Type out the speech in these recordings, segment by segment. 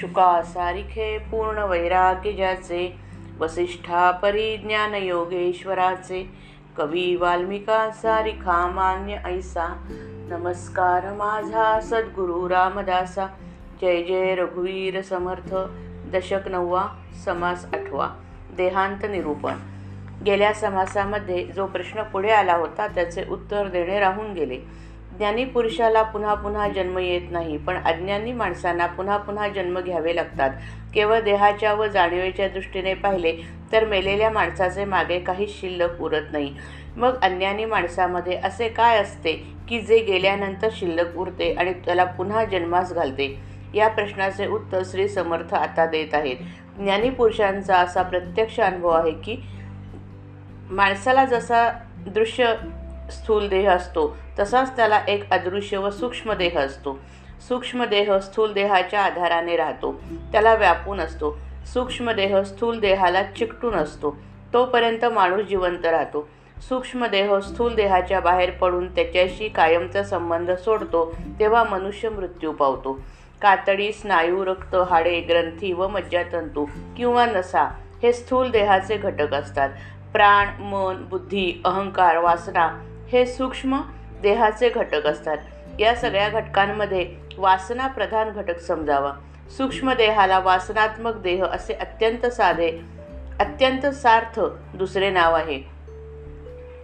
शुका सारिखे पूर्ण वैराग्य ज्याचे वसिष्ठा परिज्ञान योगेश्वराचे कवी वाल्मिका सारिखा मान्य ऐसा नमस्कार माझा सद्गुरु रामदासा जय जय रघुवीर समर्थ दशक नववा समास आठवा देहांत निरूपण. गेल्या समासामध्ये जो प्रश्न पुढे आला होता त्याचे उत्तर देणे राहून गेले. ज्ञानी पुरुषाला पुन्हा पुन्हा जन्म येत नाही पण अज्ञानी माणसांना पुन्हा पुन्हा जन्म घ्यावे लागतात. केवळ देहाच्या व जाणीवेच्या दृष्टीने पाहिले तर मेलेल्या माणसाचे मागे काहीच शिल्लक उरत नाही. मग अज्ञानी माणसामध्ये असे काय असते की जे गेल्यानंतर शिल्लक उरते आणि त्याला पुन्हा जन्मास घालते? या प्रश्नाचे उत्तर श्री समर्थ आता देत आहेत. ज्ञानी पुरुषांचा असा प्रत्यक्ष अनुभव आहे की माणसाला जसा दृश्य स्थूल देह असतो. तसाच त्याला एक अदृश्य व सूक्ष्म देह असतो. सूक्ष्म देह स्थूल देहाच्या आधाराने राहतो. त्याला व्यापून असतो. सूक्ष्म देह स्थूल देहाला चिकटून असतो. तोपर्यंत माणूस जिवंत राहतो. सूक्ष्म देह स्थूल देहाच्या बाहेर पडून त्याच्याशी कायमचा संबंध सोडतो तेव्हा मनुष्य मृत्यू पावतो. कातडी स्नायू रक्त हाडे ग्रंथी व मज्जातंतू किंवा नसा हे स्थूल देहाचे घटक असतात. प्राण मन बुद्धी अहंकार वासना हे सूक्ष्म देहाचे घटक असतात. या सगळ्या घटकांमध्ये वासना प्रधान घटक समजावा. सूक्ष्म देहाला वासनात्मक देह असे अत्यंत साधे अत्यंत सार्थ दुसरे नाव आहे.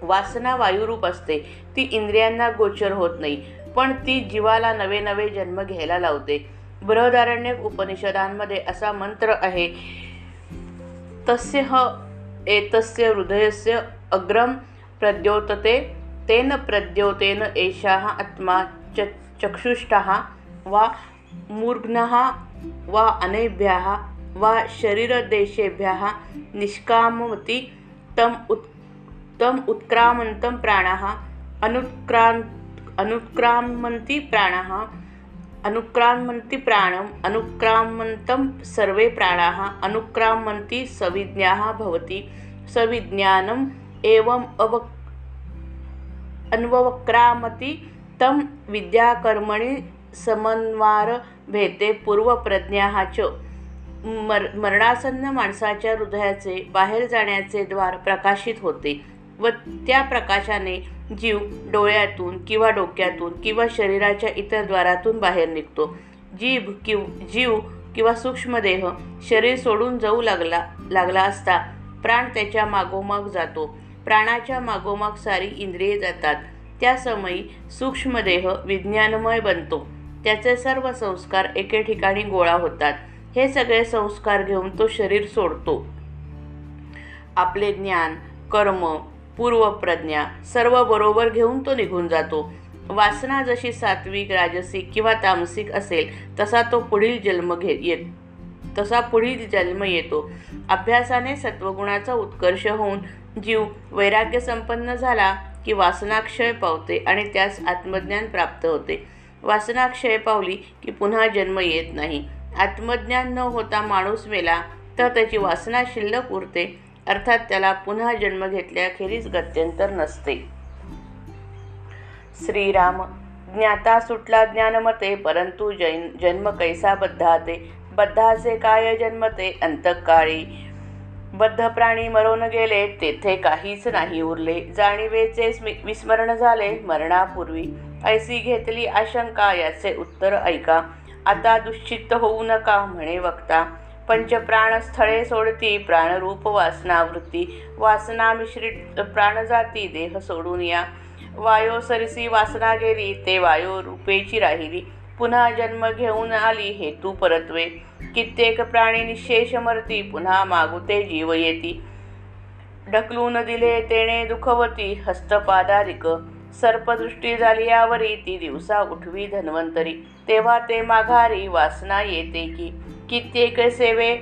वासना वायुरूप असते. ती इंद्रियांना गोचर होत नाही पण ती जीवाला नवे नवे जन्म घ्यायला लावते. बृहदारण्य उपनिषदांमध्ये असा मंत्र आहे तस्य ह एतस्य हृदयस्य अग्रम प्रद्योतते तेन प्रद्योतेन एषः आत्मा च चक्षुष्टः वा मूर्घ्नः वा अनेभ्यः वा शरीरदेशेभ्यः निष्कामति तम् उत् तम् उत्क्रामन्तं प्राणः अनुत्क्रान् अनुक्रामन्ति प्राणः अनुक्रामन्ति प्राणम् अनुक्रामन्तं सर्वे प्राणाः अनुक्रामन्ति सविज्ञाः भवति। सविज्ञानम् एवम् अव अन्वक्रामति तं विद्याकर्मणि समन्वार भेते पूर्वप्रज्ञाः च मर मरणासन्न माणसाच्या हृदयाचे बाहेर जाण्याचे द्वार प्रकाशित होते व त्या प्रकाशाने जीव डोळ्यातून किंवा डोक्यातून किंवा शरीराच्या इतर द्वारातून बाहेर निघतो. जीभ किव जीव किंवा सूक्ष्मदेह शरीर सोडून जाऊ लागला लागला असता प्राण त्याच्या मागोमाग जातो. प्राणाच्या मागोमाग सारी इंद्रिये जातात. त्या समयी सूक्ष्मदेह विज्ञानमय बनतो. त्याचे सर्व संस्कार एके ठिकाणी गोळा होतात. हे सगळे संस्कार घेऊन तो शरीर सोडतो. आपले ज्ञान कर्म पूर्वप्रज्ञा सर्व बरोबर घेऊन तो निघून जातो. वासना जशी सात्विक राजसिक किंवा तामसिक असेल तसा तो पुढील जन्म घे येत तसा पुढील जन्म येतो. अभ्यासाने सत्वगुणाचा उत्कर्ष होऊन जीव वैराग्य संपन्न झाला की वासनाक्षय पावते आणि त्यास आत्मज्ञान प्राप्त होते. वासनाक्षय पावली की पुन्हा जन्म येत नाही. आत्मज्ञान न होता माणूस मेला तर त्याची वासना शिल्लक उरते अर्थात त्याला पुन्हा जन्म घेतल्याखेरीज गत्यंतर नसते. श्रीराम ज्ञाता सुटला ज्ञानमते परंतु जैन जन्म कैसा बद्धाते बद्धाचे काय जन्मते? अंतकाळी बद्ध प्राणी मरून गेले तेथे काहीच नाही उरले. जाणीवेचे विस्मरण झाले मरणापूर्वी. ऐसी घेतली आशंका याचे उत्तर ऐका. आता दुश्चित्त होऊ नका म्हणे वक्ता. पंचप्राणस्थळे सोडती प्राणरूप वासनावृत्ती. वासना मिश्रित प्राणजाती देह सोडून या. वायो सरसी वासना गेली ते वायो रूपेची राहिली. पुन्हा जन्म घेऊन आली हेतू परत्वे. कित्येक प्राणी निशेष मरती पुन्हा मागुते जीव येती. ढकलून दिले तेणे दुखवती हस्तपादारिक. सर्पदृष्टी झाली यावरी ती दिवसा उठवी धन्वंतरी. तेव्हा ते माघारी वासना येते की कित्येक सेवे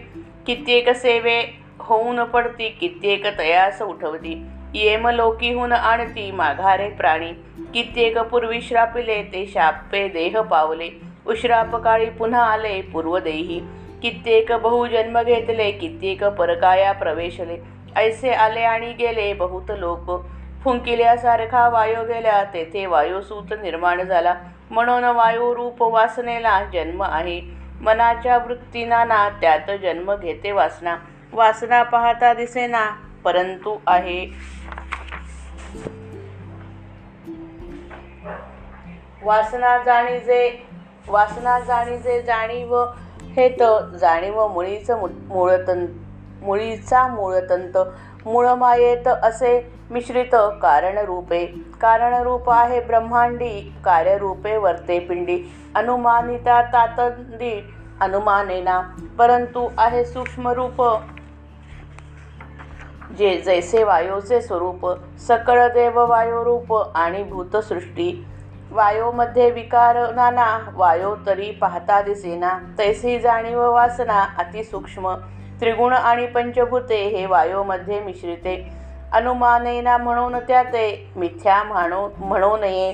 कित्येक सेवे होऊन पडती कित्येक तयास उठवती. येमलोकीहून आणती माघारे प्राणी. कित्येक पूर्वी श्रापिले ते शापे देह पावले. उश्रापकाळी पुन्हा आले पूर्वदेही. कित्येक बहुजन्म घेतले कित्येक परकाया प्रवेशले. ऐसे आले आणि गेले बहुत लोक. फुंकिल्यासारखा वायू गेल्या तेथे वायुसूत निर्माण झाला. म्हणून वायुरूप वासनेला जन्म आहे. मनाच्या वृत्तीनाना त्यात जन्म घेते वासना. वासना पाहता दिसेना परंतु आहे. वासना जाणीजे वासना जाणीजे जाणीव हेत जाणीव मुळीच मुळतन मुळीचा मूळतंत. मूळमायेत असे मिश्रित कारणरूपे कारणरूप आहे ब्रह्मांडी कार्यरूपे वर्ते पिंडी. अनुमानिता तातंदी अनुमानेना. परंतु आहे सूक्ष्मरूप जे जैसे वायोचे स्वरूप सकळ देव वायोरूप आणि भूतसृष्टी. वायोमध्ये विकार नाना वायो तरी पाहता दिसेना. तैसी जाणीव वासना अतिसूक्ष्म त्रिगुण आणि पंचभूते हे वायोमध्ये मिश्रिते. अनुमानेना म्हणून त्या ते मिथ्या म्हणू म्हणू नये.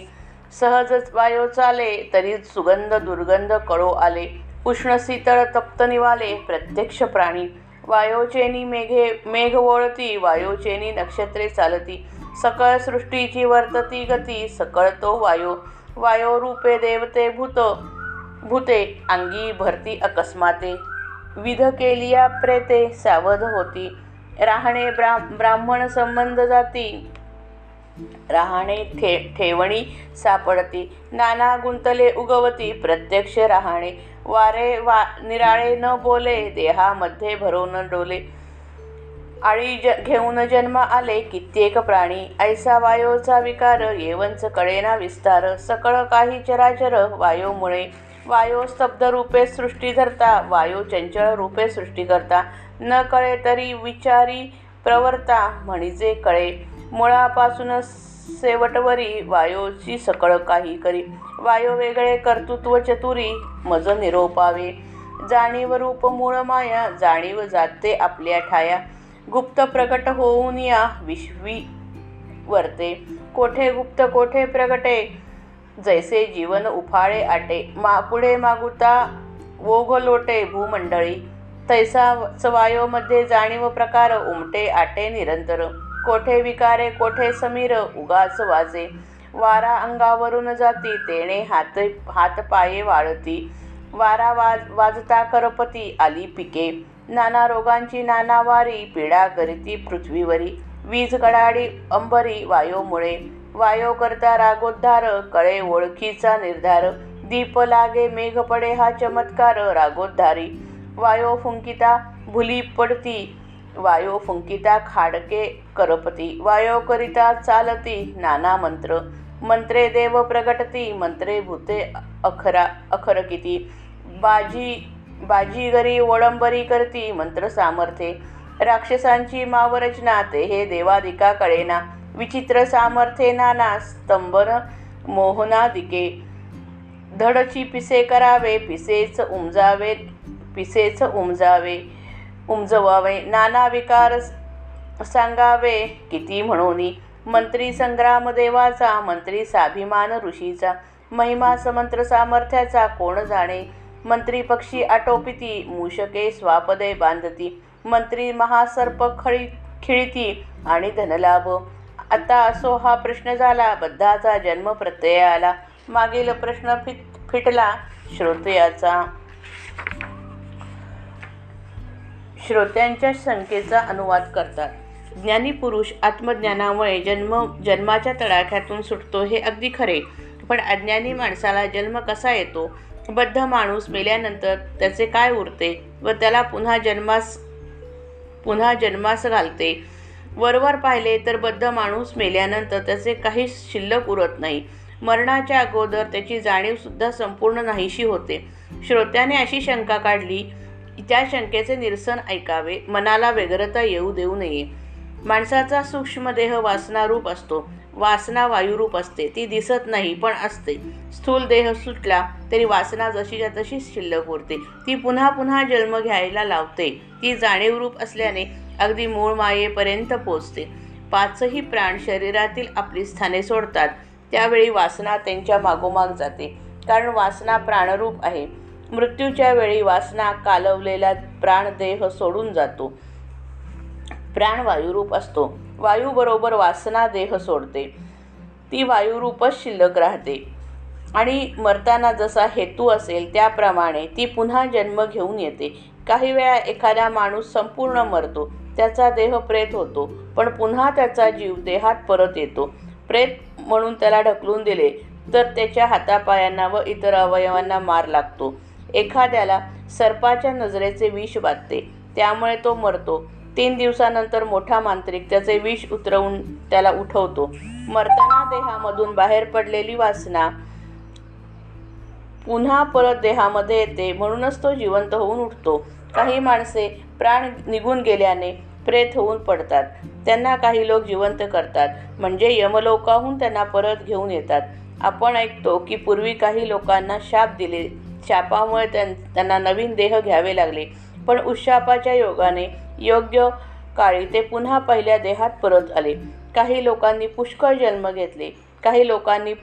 सहजच वायो चाले तरी सुगंध दुर्गंध कळो आले. उष्ण शीतळ तप्त निवाले प्रत्यक्ष प्राणी. वायोचेनी मेघे मेघ वळती वायोचेनी नक्षत्रे चालती. सकळ सृष्टीची वर्तती गती सकळ तो वायो. वायोरूपे देवते भूत भूते अंगी भरती अकस्माते. विध केलिया प्रेते सावध होती. राहणे ब्रा ब्राह्मण संबंध जाती. राहणे ठे ठेवणी सापडती. नाना गुंतले उगवती. प्रत्यक्ष राहणे. वारे वा निराळे न बोले. देहामध्ये भरून डोले. आळी ज घेऊन जन्म आले कित्येक प्राणी. ऐसा वायोचा विकार येवंच कळेना विस्तार. सकळ काही चराचर वायोमुळे. वायो स्तब्ध रूपे सृष्टी धरता वायो चंचळ रूपे सृष्टी करता. न कळे तरी विचारी प्रवर्ता म्हणजे कळे. मुळापासून सेवटवरी वायोची सकळ काही करी. वायो वेगळे कर्तृत्व चतुरी मज निरोपावे. जाणीव रूप मूळ माया जाणीव जाते आपल्या ठाया. गुप्त प्रकट होऊन या विश्वी वरते कोठे गुप्त कोठे प्रगटे? जैसे जीवन उफाळे आटे. मा पुढे मागुता वोग लोटे भूमंडळी. तैसा वायोमध्ये जाणीव प्रकार उमटे आटे निरंतर. कोठे विकारे कोठे समीर उगाच वाजे. वारा अंगावरून जाती तेणे हात हातपाये वाळती. वारा वाज वाजता करपती आली पिके. नाना रोगांची नाना वारी पीडा करीती पृथ्वीवरी. वीज कडाडी अंबरी वायोमुळे. वायो करता रागोद्धार कळे ओळखीचा निर्धार. दीप लागे मेघ पडे हा चमत्कार रागोद्धारी. वायो फुंकिता भुली पडती. वायो फुंकिता खाडके करपती. वायो करिता चालती नाना मंत्र. मंत्रे देव प्रगटती मंत्रे भूते अखरा अखर किती बाजी बाजीगरी ओळंबरी करती मंत्र सामर्थे राक्षसांची मावरचना ते हे देवादिका कळेना विचित्र सामर्थ्ये नाना स्तंभन मोहनादिके. धडची पिसे करावे पिसेच उमजावे पिसेच उमजावे उमजवावे. नाना विकार सांगावे किती म्हणून. मंत्री संग्राम देवाचा मंत्री साभिमान ऋषीचा. महिमा समंत्र सामर्थ्याचा कोण जाणे. मंत्री पक्षी आटोपिती मूषके स्वापदे बांधती मंत्री महासर्प खळी खिळती आणि धनलाभ. आता असो हा प्रश्न झाला बद्धाचा जन्म प्रत्यय आला. मागील प्रश्न फिट फिटला श्रोत्याचा श्रोत्यांच्या संख्येचा अनुवाद करतात. ज्ञानी पुरुष आत्मज्ञानामुळे जन्म जन्माच्या तडाख्यातून सुटतो हे अगदी खरे. पण अज्ञानी माणसाला जन्म कसा येतो? बद्ध माणूस मेल्यानंतर त्याचे काय उरते व त्याला पुन्हा जन्मास पुन्हा जन्मास घालते. वरवर पाहिले तर बद्ध माणूस मेल्यानंतर त्याचे काहीच शिल्लक उरत नाही. मरणाच्या अगोदर त्याची जाणीवसुद्धा संपूर्ण नाहीशी होते. श्रोत्याने अशी शंका काढली त्या शंकेचे निरसन ऐकावे मनाला व्यग्रता येऊ देऊ नये. माणसाचा सूक्ष्म देह वासनारूप असतो. वासना वायुरूप असते. ती दिसत नाही पण असते. स्थूल देह सुटला तरी वासना जशीच्या तशीच शिल्लक उरते. ती पुन्हा पुन्हा जन्म घ्यायला लावते. ती जाणीवरूप असल्याने अगदी मूळ मायेपर्यंत पोचते. पाचही प्राण शरीरातील आपली स्थाने सोडतात. त्यावेळी वासना त्यांच्या मागोमाग जाते. कारण वासना प्राणरूप आहे. मृत्यूच्या वेळी वासना कालवलेला प्राणदेह सोडून जातो. प्राण वायुरूप असतो. वायूबरोबर वासना देह सोडते. ती वायुरूपच शिल्लक राहते. आणि मरताना जसा हेतू असेल त्याप्रमाणे ती पुन्हा जन्म घेऊन येते. काही वेळा एखादा माणूस संपूर्ण मरतो त्याचा देह प्रेत होतो पण पुन्हा त्याचा जीव देहात परत येतो. प्रेत म्हणून त्याला ढकलून दिले तर त्याच्या हातापायांना व इतर अवयवांना मार लागतो. एखाद्याला सर्पाच्या नजरेचे विष बाधते त्यामुळे तो मरतो. तीन दिवसानंतर मोठा मांत्रिक त्याचे विष उतरवून त्याला उठवतो. मरताना देहामधून बाहेर पडलेली वासना पुन्हा परत देहामध्ये येते म्हणूनच तो जिवंत होऊन उठतो. काही माणसे प्राण निघून गेल्याने प्रेत होऊन पडतात. त्यांना काही लोक जिवंत करतात. म्हणजे यमलोकाहून त्यांना परत घेऊन येतात. आपण ऐकतो की पूर्वी काही लोकांना शाप दिले. शापामुळे त्यांना नवीन देह घ्यावे लागले. पण उशापाच्या योगाने योग्य काळी ते पुन्हा पहिल्या देहात परत आले. काही लोकांनी पुष्कळ जन्म घेतले. काही लोकांनी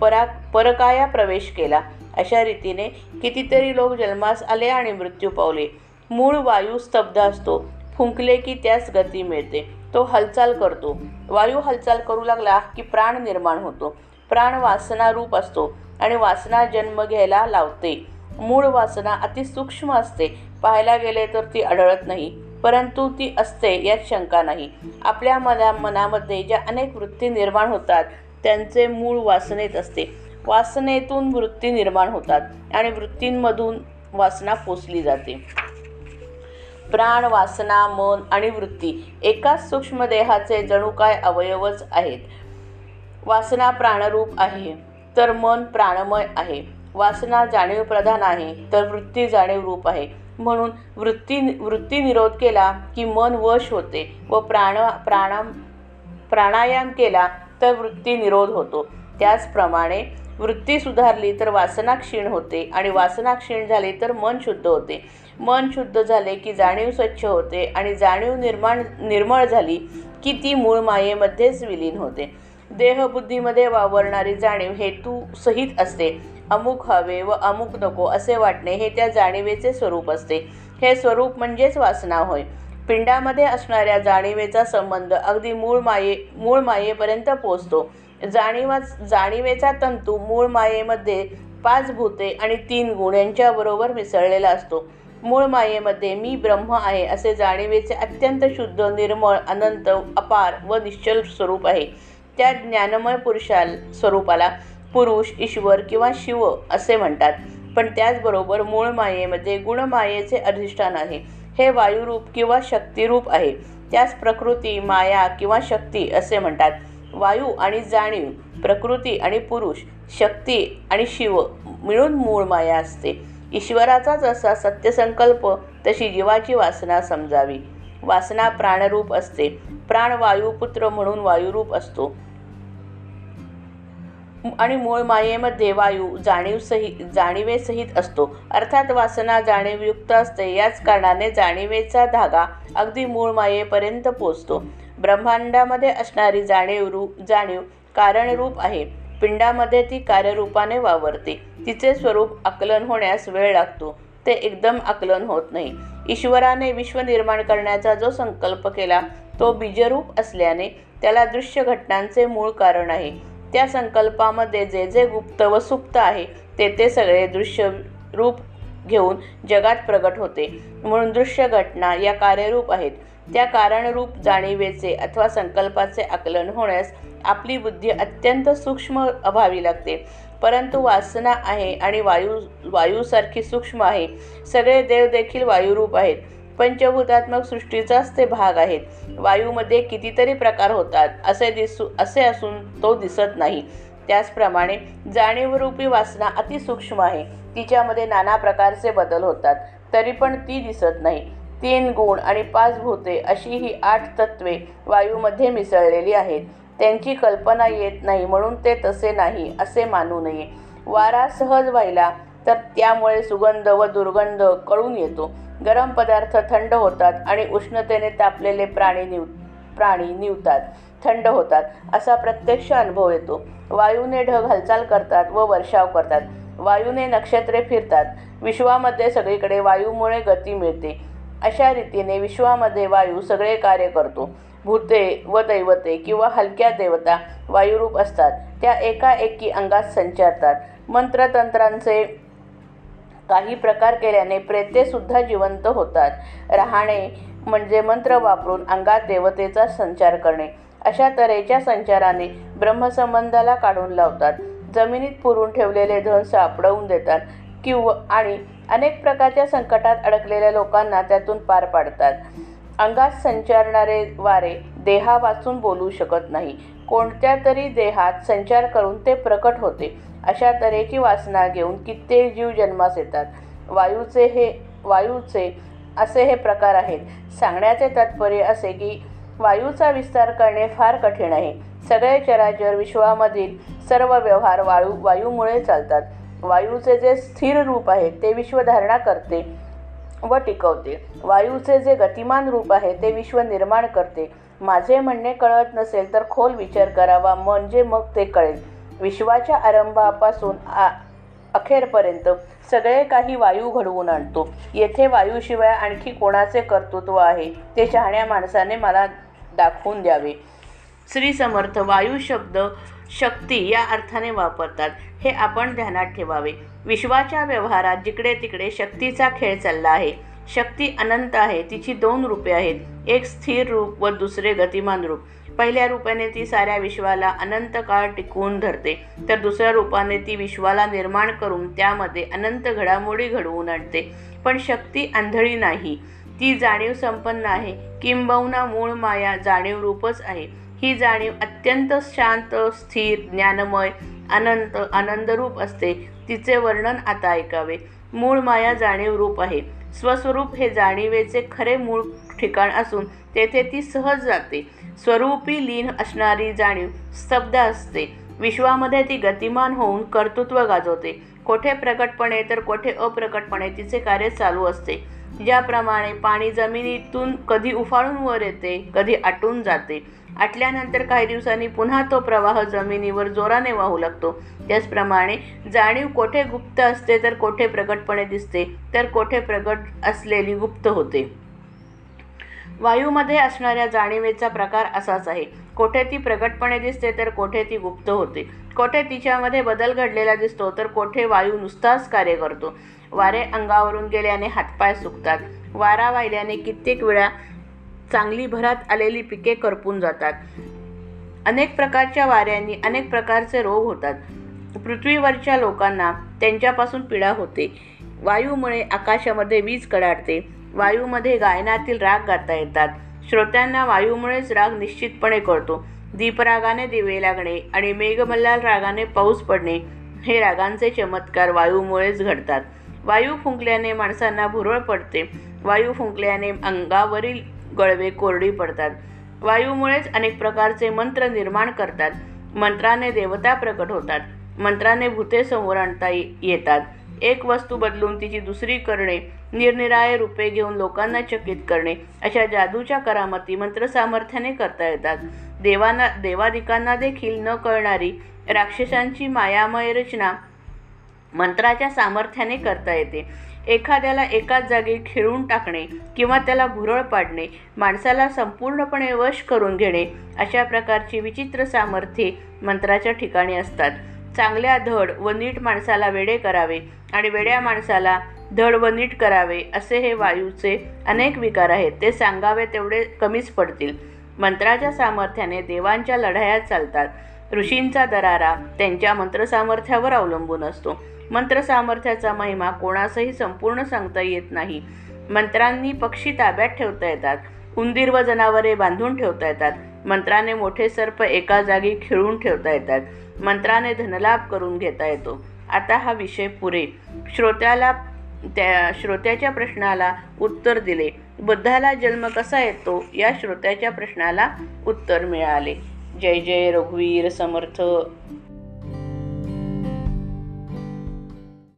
परा परकाया प्रवेश केला. अशा रीतीने कितीतरी लोक जन्मास आले आणि मृत्यू पावले. मूळ वायू स्तब्ध असतो. फुंकले की त्यास गती मिळते. तो हालचाल करतो. वायू हालचाल करू लागला की प्राण निर्माण होतो. प्राण वासना रूप असतो आणि वासना जन्म घ्यायला लावते. मूळ वासना अतिसूक्ष्म असते. पाहायला गेले तर ती आढळत नाही परंतु ती असते यात शंका नाही. आपल्या मना मनामध्ये ज्या अनेक वृत्ती निर्माण होतात त्यांचे मूळ वासनेत असते. वासनेतून वृत्ती निर्माण होतात आणि वृत्तींमधून वासना पोचली जाते. प्राण वासना मन आणि वृत्ती एकाच सूक्ष्म देहाचे जणू काय अवयवच आहेत? वासना प्राणरूप आहे तर मन प्राणमय आहे. वासना जाणीवप्रधान आहे तर वृत्ती जाणीव रूप आहे. म्हणून वृत्ती वृत्ती निरोध केला की मन वश होते व प्राण प्राणा प्राणायाम केला तर वृत्ती निरोध होतो. त्याचप्रमाणे वृत्ती सुधारली तर वासना क्षीण होते आणि वासना क्षीण झाली तर मन शुद्ध होते. मन शुद्ध झाले की जाणीव स्वच्छ होते आणि जाणीव निर्माण निर्मळ झाली की ती मूळ मायेमध्येच विलीन होते. देहबुद्धीमध्ये वावरणारी जाणीव हेतू सहित असते. अमुक हवे व अमुक नको असे वाटणे हे त्या जाणीवेचे स्वरूप असते. हे स्वरूप म्हणजेच वासना होय. पिंडामध्ये असणाऱ्या जाणीवेचा संबंध अगदी मूळ माये मूळ मायेपर्यंत पोचतो जाणीवा जाणीवेचा तंतू मूळ मायेमध्ये पाच भूते आणि तीन गुण यांच्याबरोबर मिसळलेला असतो. मूळ मायेमध्ये मी ब्रह्म आहे असे जाणीवेचे अत्यंत शुद्ध निर्मळ अनंत अपार व निश्चल स्वरूप आहे. त्या ज्ञानमय पुरुषा स्वरूपाला पुरुष ईश्वर किंवा शिव असे म्हणतात. पण त्याचबरोबर मूळ मायेमध्ये गुणमायेचे अधिष्ठान आहे. हे वायुरूप किंवा शक्तिरूप आहे. त्यास प्रकृती माया किंवा शक्ती असे म्हणतात. वायू आणि जाणीव प्रकृती आणि पुरुष शक्ती आणि शिव मिळून मूळ माया असते. ईश्वराचा जसा सत्यसंकल्प तशी जीवाची वासना समजावी. वासना प्राणरूप असते. प्राण वायुपुत्र म्हणून वायुरूप असतो. आणि मूळ मायेमध्ये वायू जाणीवसहित जाणीवेसहित असतो. अर्थात वासना जाणीवयुक्त असते. याच कारणाने जाणीवेचा धागा अगदी मूळ मायेपर्यंत पोचतो ब्रह्मांडामध्ये असणारी जाणीव रूप जाणीव कारणरूप आहे. पिंडामध्ये ती कार्यरूपाने वावरते. तिचे स्वरूप आकलन होण्यास वेळ लागतो. ते एकदम आकलन होत नाही. ईश्वराने विश्व निर्माण करण्याचा जो संकल्प केला तो बीजरूप असल्याने त्याला दृश्य घटनांचे मूळ कारण आहे. त्या संकल्पामध्ये जे जे गुप्त व सुप्त आहे ते ते सगळे दृश्य रूप घेऊन जगात प्रगट होते. म्हणून दृश्य घटना या कार्यरूप आहेत. त्या कारणरूप जाणीवेचे अथवा संकल्पाचे आकलन होण्यास आपली बुद्धी अत्यंत सूक्ष्म अभावी लागते. परंतु वासना आहे आणि वायू वायूसारखी सूक्ष्म आहे. सगळे देव देखील वायुरूप आहेत. पंचभूतात्मक सृष्टीचाच ते भाग आहेत. वायूमध्ये कितीतरी प्रकार होतात असे दिसू असे असून तो दिसत नाही. त्याचप्रमाणे जाणीवरूपी वासना अतिसूक्ष्म आहे. तिच्यामध्ये नाना प्रकारचे बदल होतात तरी पण ती दिसत नाही. तीन गुण आणि पाच भूते अशी ही आठ तत्वे वायूमध्ये मिसळलेली आहेत. त्यांची कल्पना येत नाही म्हणून ते तसे नाही असे मानू नये. वारा सहज व्हायला तर त्यामुळे सुगंध व दुर्गंध कळून येतो. गरम पदार्थ थंड होतात आणि उष्णतेने तापलेले प्राणी निव प्राणी निवतात थंड होतात. असा प्रत्यक्ष अनुभव येतो. वायूने ढग हालचाल करतात व वर्षाव करतात. वायूने नक्षत्रे फिरतात. विश्वामध्ये सगळीकडे वायूमुळे गती मिळते. अशा रीतीने विश्वामध्ये वायू सगळे कार्य करतो. भूते व दैवते किंवा हलक्या देवता वायुरूप असतात. त्या एकाएकी अंगात संचारतात. मंत्रतंत्रांचे काही प्रकार केल्याने प्रेते सुद्धा जिवंत होतात. राहणे म्हणजे मंत्र वापरून अंगात देवतेचा संचार करणे. अशा तऱ्हेच्या संचाराने ब्रह्मसंबंधाला काढून लावतात. जमिनीत पुरून ठेवलेले धन सापडवून देतात किंवा आणि अनेक प्रकारच्या संकटात अडकलेल्या लोकांना त्यातून पार पाडतात. अंगात संचारणारे वारे देहा वाचून बोलू शकत नाही. कोणत्या तरी देहात संचार करून ते प्रकट होते. अशा तऱ्हेची वासना घेऊन कित्येक जीव जन्मास येतात. वायूचे हे वायूचे असे हे प्रकार आहेत. सांगण्याचे तात्पर्य असे की वायूचा विस्तार करणे फार कठीण आहे. सगळे चराचर विश्वामधील सर्व व्यवहार वायू वायूमुळे चालतात. वायूचे जे स्थिर रूप आहे ते विश्वधारणा करते व टिकवते. वायूचे जे गतिमान रूप आहे ते विश्व निर्माण करते. माझे म्हणणे कळत नसेल तर खोल विचार करावा म्हणजे मग ते कळेल. विश्वाच्या आरंभापासून आ अखेरपर्यंत सगळे काही वायू घडवून आणतो. येथे वायूशिवाय आणखी कोणाचे कर्तृत्व आहे ते शहाण्या माणसाने मला दाखवून द्यावे. श्री समर्थ वायू शब्द शक्ती या अर्थाने वापरतात. हे आपण ध्यानात ठेवावे. विश्वाच्या व्यवहारात जिकडे तिकडे शक्तीचा खेळ चालला आहे. शक्ती अनंत आहे तिची दोन रूपे आहेत एक स्थिर रूप व दुसरे गतिमान रूप. पहिल्या रूपाने ती साऱ्या विश्वाला अनंत काळ टिकवून धरते तर दुसऱ्या रूपाने ती विश्वाला निर्माण करून त्यामध्ये अनंत घडामोडी घडवून आणते. पण शक्ती आंधळी नाही. ती जाणीव संपन्न आहे. किंबहुना मूळ माया जाणीव रूपच आहे. ही जाणीव अत्यंत शांत स्थिर ज्ञानमय अनंत आनंदरूप असते. तिचे वर्णन आता ऐकावे. मूळ माया जाणीव रूप आहे. स्वस्वरूप हे जाणीवेचे खरे मूळ ठिकाण असून तेथे ती सहज जाते. स्वरूपी लीन असणारी जाणीव स्तब्ध असते. विश्वामध्ये ती गतिमान होऊन कर्तृत्व गाजवते. कोठे प्रकटपणे तर कोठे अप्रकटपणे तिचे कार्य चालू असते. ज्याप्रमाणे पाणी जमिनीतून कधी उफाळून वर येते कधी आटून जाते. आटल्यानंतर काही दिवसांनी पुन्हा तो प्रवाह जमिनीवर जोराने वाहू लागतो. त्याचप्रमाणे जाणीव कोठे गुप्त असते तर कोठे प्रकटपणे दिसते तर कोठे प्रकट असलेली गुप्त होते. वायूमध्ये असणाऱ्या जाणीवेचा प्रकार असाच आहे. कोठे ती प्रकटपणे दिसते तर कोठे ती गुप्त होते. कोठे तिच्यामध्ये बदल घडलेला दिसतो तर कोठे वायू नुसताच कार्य करतो. वारे अंगावरून गेल्याने हातपाय सुकतात. वारा वाहिल्याने कित्येक वेळा चांगली भरात आलेली पिके करपून जातात. अनेक प्रकारच्या वाऱ्यांनी अनेक प्रकारचे रोग होतात. पृथ्वीवरच्या लोकांना त्यांच्यापासून पीडा होते. वायूमुळे आकाशामध्ये वीज कडाडते. वायूमध्ये गायनातील राग गाता येतात. श्रोत्यांना वायूमुळेच राग निश्चितपणे कळतो. दीपरागाने दिवे लागणे आणि मेघमल्लाल रागाने पाऊस पडणे हे रागांचे चमत्कार वायूमुळेच घडतात. वायू फुंकल्याने माणसांना भुरळ पडते. वायू फुंकल्याने अंगावरील गळवे कोरडी पडतात. वायूमुळेच अनेक प्रकारचे मंत्र निर्माण करतात. मंत्राने देवता प्रकट होतात. मंत्राने भूते समोर आणता येतात. एक वस्तू बदलून तिची दुसरी करणे निरनिराळे रूपे घेऊन लोकांना चकित करणे अशा जादूच्या करामती मंत्रसामर्थ्याने करता येतात. देवांना देवादिकांना देखील न कळणारी राक्षसांची मायामय रचना मंत्राच्या सामर्थ्याने करता येते. एखाद्याला एकाच जागी खिळून टाकणे किंवा त्याला भुरळ पाडणे माणसाला संपूर्णपणे वश करून घेणे अशा प्रकारची विचित्र सामर्थ्ये मंत्राच्या ठिकाणी असतात. चांगल्या धड व नीट माणसाला वेडे करावे आणि वेड्या माणसाला धड व नीट करावे असे हे वायूचे अनेक विकार आहेत. ते सांगावे तेवढे कमीच पडतील. मंत्राच्या सामर्थ्याने देवांच्या लढाया चालतात. ऋषींचा दरारा त्यांच्या मंत्रसामर्थ्यावर अवलंबून असतो. मंत्रसामर्थ्याचा महिमा कोणासही संपूर्ण सांगता येत नाही. मंत्रांनी पक्षी ताब्यात ठेवता येतात. उंदीर व जनावरे बांधून ठेवता येतात. मंत्राने मोठे सर्प एका जागी खिळून ठेवता येतात. मंत्राने धनलाभ करून घेता येतो. आता हा विषय पुरे. श्रोत्याला त्या श्रोत्याच्या प्रश्नाला उत्तर दिले. बुद्धाला जन्म कसा येतो? या श्रोत्याच्या प्रश्नाला उत्तर मिळाले. जय जय रघुवीर समर्थ.